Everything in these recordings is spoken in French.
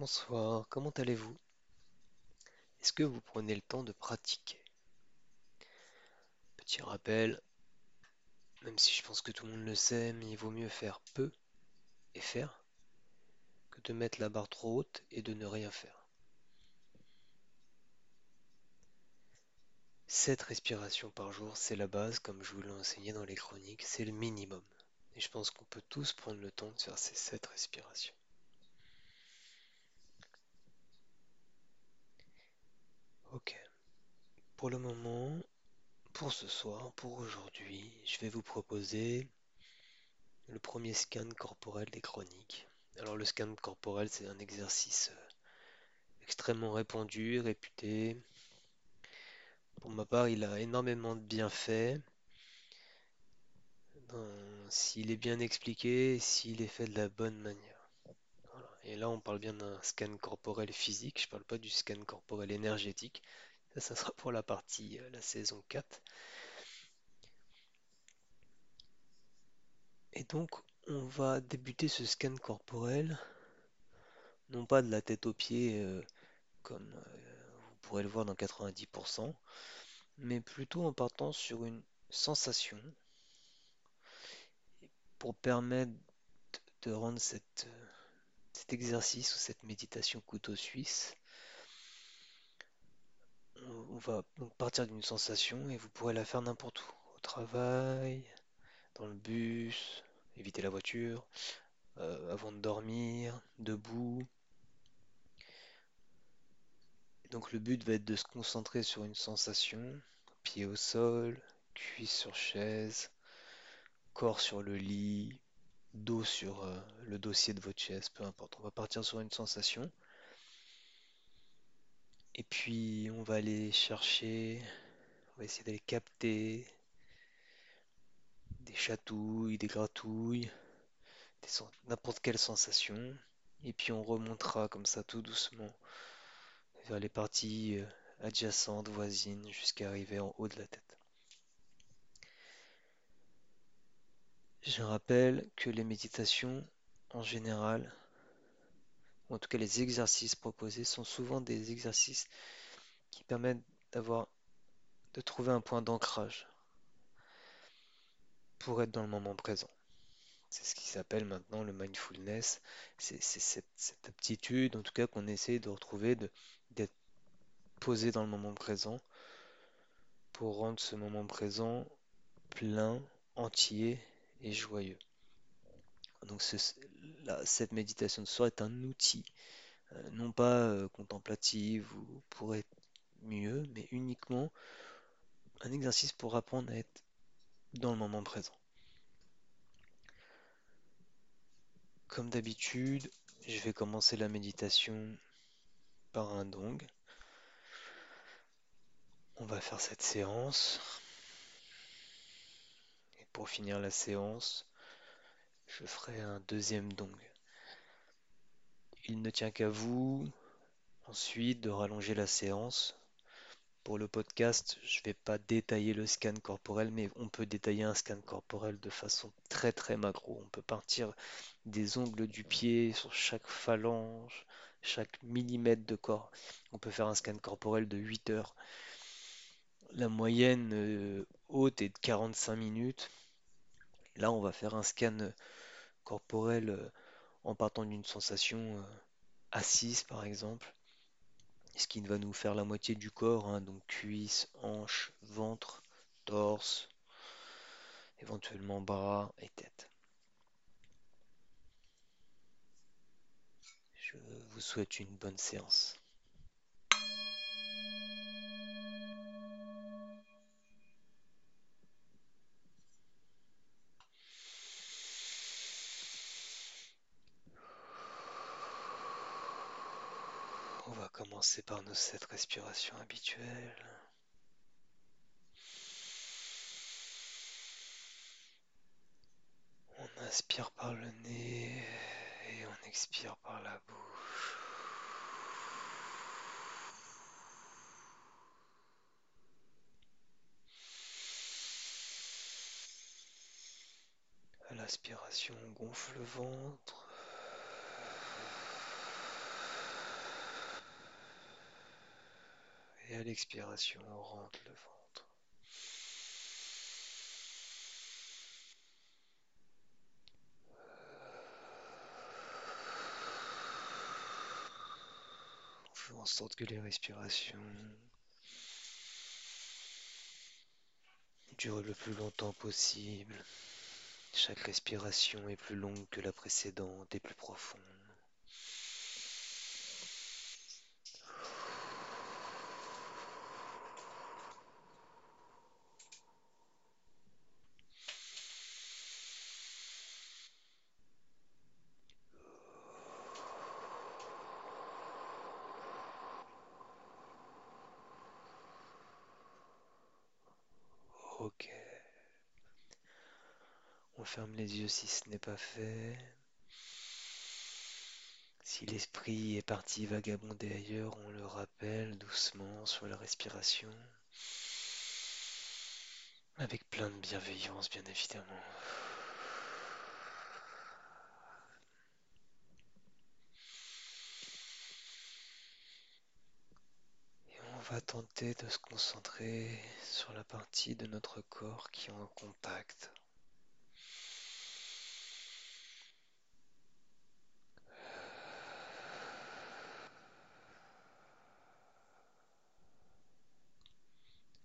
Bonsoir, comment allez-vous? Est-ce que vous prenez le temps de pratiquer? Petit rappel, même si je pense que tout le monde le sait, mais il vaut mieux faire peu et faire que de mettre la barre trop haute et de ne rien faire. Sept respirations par jour, c'est la base, comme je vous l'ai enseigné dans les chroniques, c'est le minimum. Et je pense qu'on peut tous prendre le temps de faire ces sept respirations. Ok. Pour le moment, pour ce soir, pour aujourd'hui, je vais vous proposer le premier scan corporel des chroniques. Alors le scan corporel, c'est un exercice euh, extrêmement répandu, réputé. Pour ma part, il a énormément de bienfaits. S'il est bien expliqué, s'il est fait de la bonne manière. Et là, on parle bien d'un scan corporel physique, je parle pas du scan corporel énergétique. Ça, ça sera pour la partie, euh, la saison 4. Et donc, on va débuter ce scan corporel, non pas de la tête aux pieds, euh, comme euh, vous pourrez le voir dans 90%, mais plutôt en partant sur une sensation pour permettre de rendre cette, cet exercice ou cette méditation couteau suisse. On, va donc partir d'une sensation et vous pourrez la faire n'importe où, au travail, dans le bus, éviter la voiture, euh, avant de dormir, debout. Donc le but va être de se concentrer sur une sensation, pied au sol, cuisse sur chaise, corps sur le lit, dos sur euh, le dossier de votre chaise, peu importe. On va partir sur une sensation et puis on va aller chercher, on va essayer d'aller capter des chatouilles, des gratouilles, n'importe quelle sensation. Et puis on remontera comme ça tout doucement vers les parties euh, adjacentes, voisines, jusqu'à arriver en haut de la tête. Je rappelle que les méditations, en général, en tout cas les exercices proposés, sont souvent des exercices qui permettent d'avoir, de trouver un point d'ancrage pour être dans le moment présent. C'est ce qui s'appelle maintenant le mindfulness. C'est cette, aptitude, en tout cas, qu'on essaie de retrouver, de, d'être posé dans le moment présent pour rendre ce moment présent plein, entier et joyeux. Donc cette méditation de soi est un outil euh, non pas euh, contemplative ou pour être mieux, mais uniquement un exercice pour apprendre à être dans le moment présent. Comme d'habitude, je vais commencer la méditation par un dong. On va faire cette séance. Et pour finir la séance, je ferai un deuxième dong. Il ne tient qu'à vous ensuite de rallonger la séance Pour le podcast, je ne vais pas détailler le scan corporel, mais on peut détailler un scan corporel de façon très très macro. On peut partir des ongles du pied sur chaque phalange, chaque millimètre de corps. On peut faire un scan corporel de 8 heures. La moyenne euh, haute est de 45 minutes. Là, on va faire un scan corporel euh, en partant d'une sensation euh, assise, par exemple. ce qui va nous faire la moitié du corps, hein, donc cuisses, hanches, ventre, torse, éventuellement bras et tête. Je vous souhaite une bonne séance. On va commencer par nos sept respirations habituelles. On inspire par le nez et on expire par la bouche. À l'aspiration, on gonfle le ventre. Et à l'expiration, on rentre le ventre. On fait en sorte que les respirations durent le plus longtemps possible. Chaque respiration est plus longue que la précédente et plus profonde. Ok. On ferme les yeux si ce n'est pas fait. Si l'esprit est parti vagabonder ailleurs, on le rappelle doucement sur la respiration. Avec plein de bienveillance, bien évidemment. Et on va tenter de se concentrer sur la partie de notre corps qui est en contact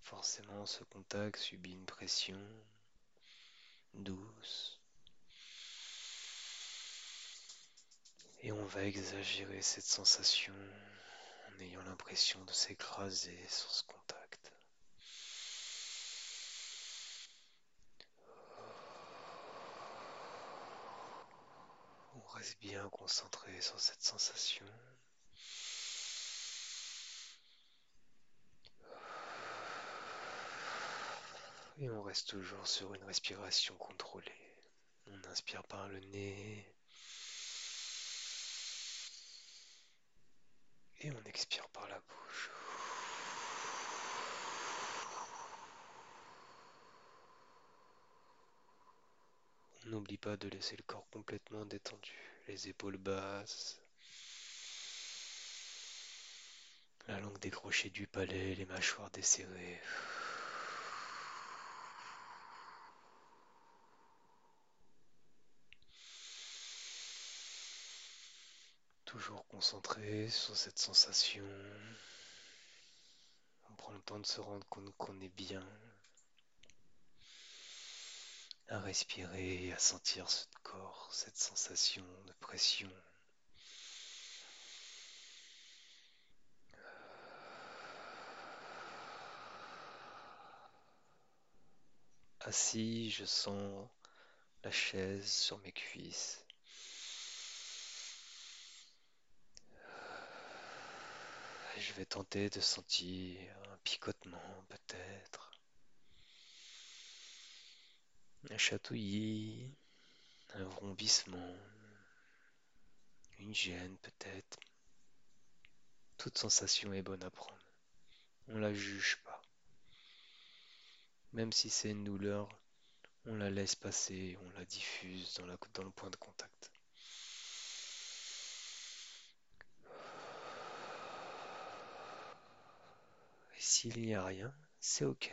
Forcément, ce contact subit une pression douce. Et on va exagérer cette sensation en ayant l'impression de s'écraser sur ce contact. On reste bien concentré sur cette sensation. Et on reste toujours sur une respiration contrôlée. On inspire par le nez. Et on expire par la bouche. On n'oublie pas de laisser le corps complètement détendu, les épaules basses, la langue décrochée du palais, les mâchoires desserrées. Toujours concentré sur cette sensation. On prend le temps de se rendre compte qu'on est bien. À respirer à sentir ce corps, cette sensation de pression. Assis, je sens la chaise sur mes cuisses. Je vais tenter de sentir un picotement peut-être, un chatouillis, un vrombissement, une gêne peut-être. Toute sensation est bonne à prendre. On la juge pas. Même si c'est une douleur, on la laisse passer, on la diffuse dans le point de contact. Et s'il n'y a rien, c'est ok.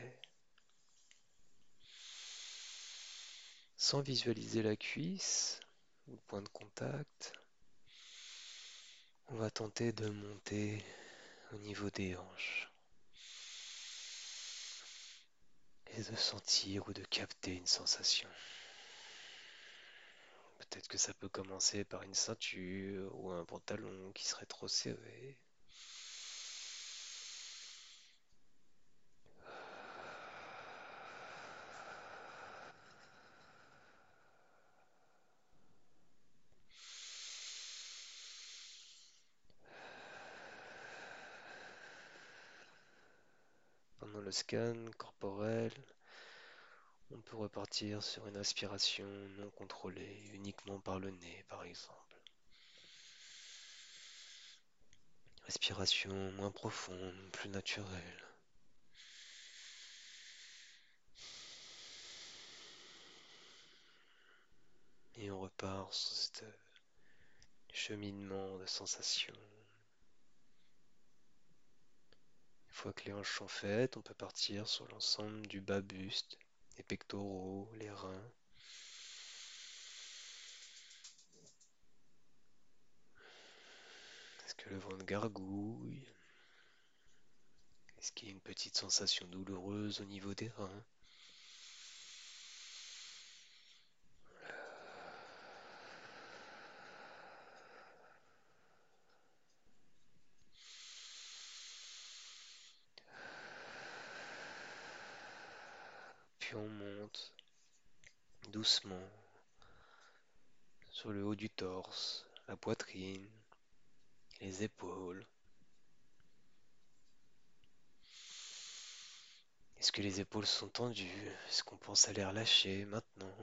Sans visualiser la cuisse ou le point de contact, on va tenter de monter au niveau des hanches et de sentir ou de capter une sensation. Peut-être que ça peut commencer par une ceinture ou un pantalon qui serait trop serré. Pendant le scan corporel, on peut repartir sur une aspiration non contrôlée, uniquement par le nez par exemple. Respiration moins profonde, plus naturelle. Et on repart sur ce cheminement de sensations Une fois que les hanches sont faites, on peut partir sur l'ensemble du bas buste, les pectoraux, les reins. Est-ce que le ventre gargouille? Est-ce qu'il y a une petite sensation douloureuse au niveau des reins Puis on monte sur le haut du torse, la poitrine, les épaules. Est-ce que les épaules sont tendues? Est-ce qu'on pense à les relâcher maintenant?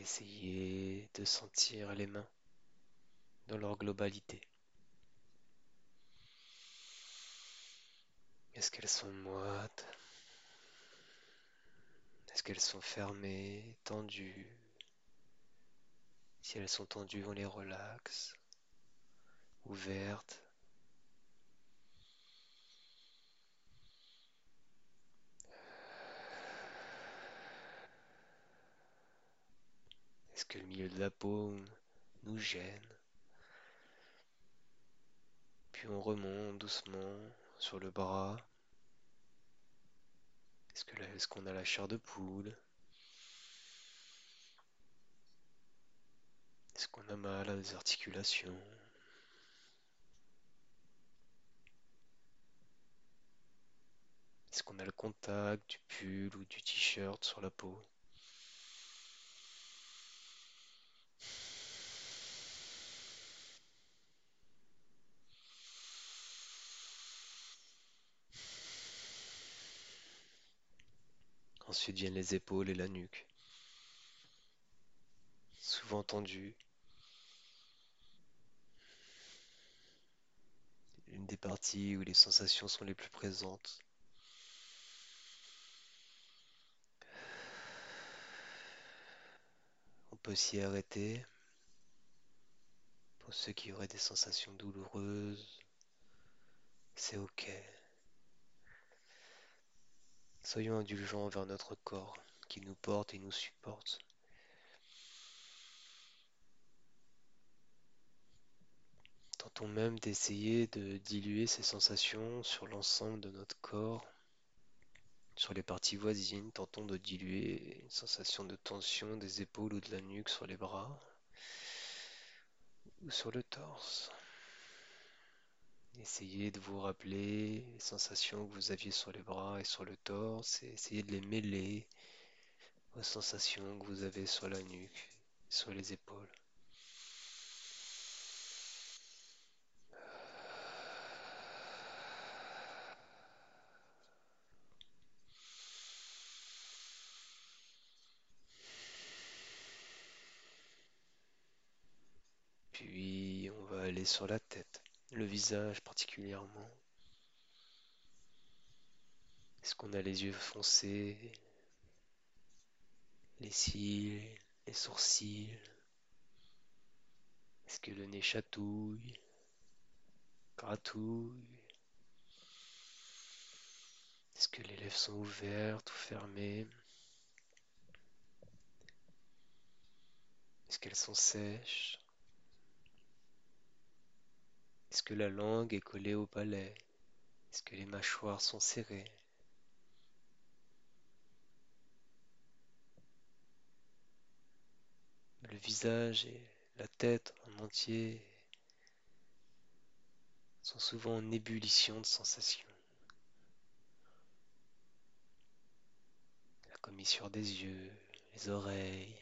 Essayer de sentir les mains dans leur globalité. Est-ce qu'elles sont moites? Est-ce qu'elles sont fermées, tendues? Si elles sont tendues, on les relaxe. Ouvertes. Est-ce que le milieu de la paume nous gêne? Puis on remonte doucement sur le bras. Est-ce qu'on a la chair de poule? Est-ce qu'on a mal à les articulations? Est-ce qu'on a le contact du pull ou du t-shirt sur la peau? Ensuite viennent les épaules et la nuque, souvent tendues. Une des parties où les sensations sont les plus présentes. On peut s'y arrêter. Pour ceux qui auraient des sensations douloureuses, c'est ok. Soyons indulgents envers notre corps qui nous porte et nous supporte. Tentons même d'essayer de diluer ces sensations sur l'ensemble de notre corps, sur les parties voisines. Tentons de diluer une sensation de tension des épaules ou de la nuque sur les bras ou sur le torse. Essayez de vous rappeler les sensations que vous aviez sur les bras et sur le torse essayez de les mêler aux sensations que vous avez sur la nuque, sur les épaules. Puis on va aller sur la tête, le visage particulièrement. Est-ce qu'on a les yeux foncés, les cils, les sourcils? Est-ce que le nez chatouille, gratouille? Est-ce que les lèvres sont ouvertes ou fermées? Est-ce qu'elles sont sèches? Est-ce que la langue est collée au palais Est-ce que les mâchoires sont serrées? Le visage et la tête en entier sont souvent en ébullition de sensations. La commissure des yeux, les oreilles,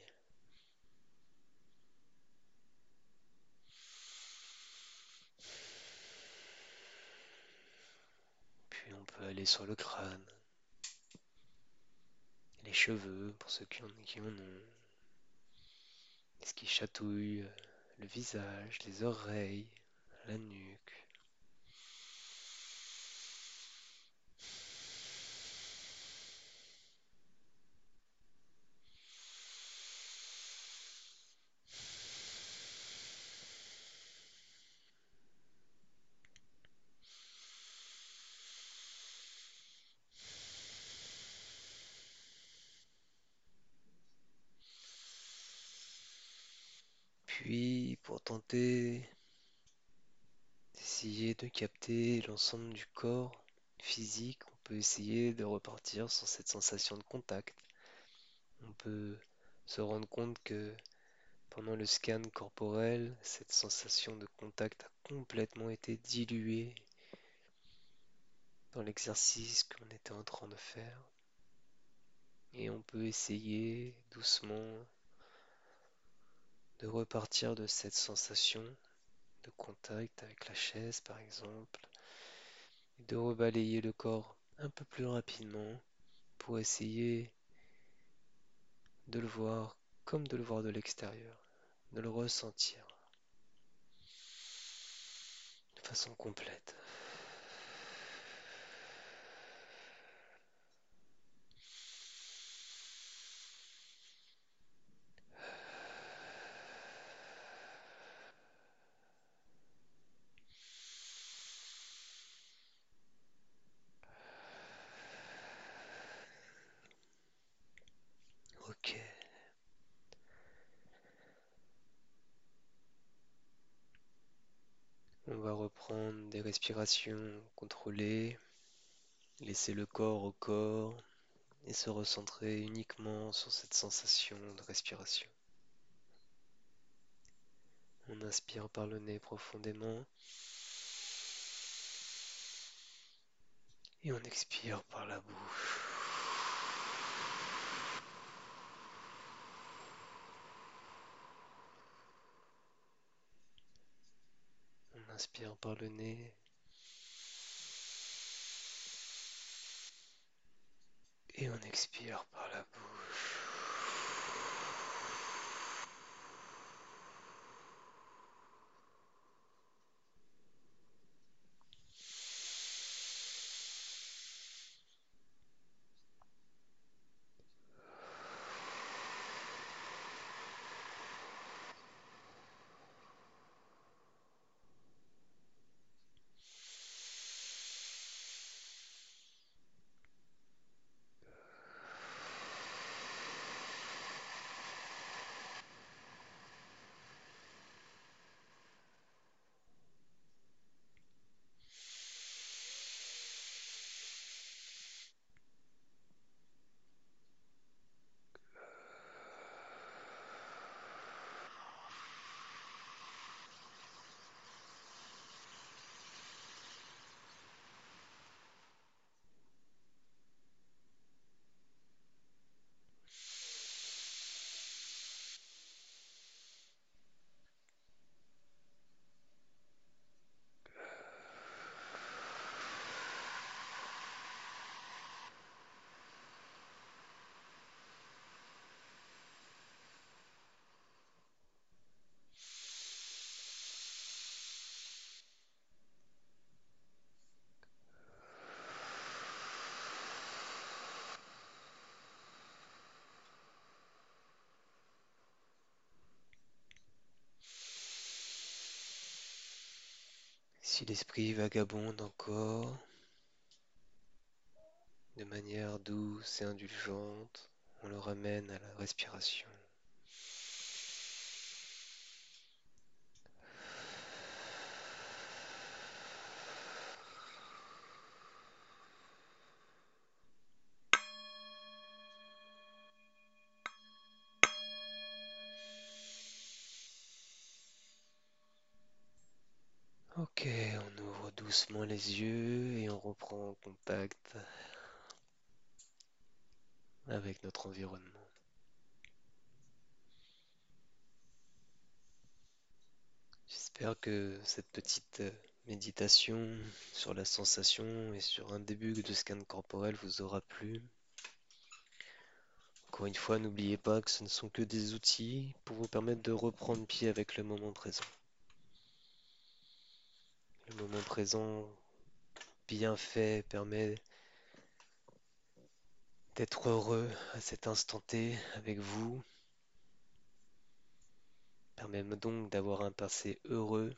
aller sur le crâne, les cheveux pour ceux qui en, qui en ont, ce qui chatouille euh, le visage, les oreilles, la nuque. Puis, pour tenter d'essayer de capter l'ensemble du corps physique, on peut essayer de repartir sur cette sensation de contact. On peut se rendre compte que pendant le scan corporel, cette sensation de contact a complètement été diluée dans l'exercice qu'on était en train de faire. Et on peut essayer doucement de repartir de cette sensation de contact avec la chaise par exemple, et de rebalayer le corps un peu plus rapidement pour essayer de le voir comme de le voir de l'extérieur, de le ressentir de façon complète. Ok. On va reprendre des respirations contrôlées, laisser le corps au corps et se recentrer uniquement sur cette sensation de respiration. On inspire par le nez profondément et on expire par la bouche. On inspire par le nez et on expire par la bouche. Si l'esprit vagabonde encore, de manière douce et indulgente, on le ramène à la respiration. Ok, on ouvre doucement les yeux et on reprend contact avec notre environnement. J'espère que cette petite méditation sur la sensation et sur un début de scan corporel vous aura plu. Encore une fois, n'oubliez pas que ce ne sont que des outils pour vous permettre de reprendre pied avec le moment présent. Le moment présent bien fait permet d'être heureux à cet instant T avec vous, permet donc d'avoir un passé heureux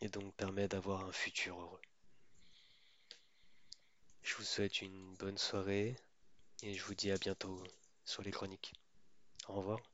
et donc permet d'avoir un futur heureux. Je vous souhaite une bonne soirée et je vous dis à bientôt sur les chroniques. Au revoir.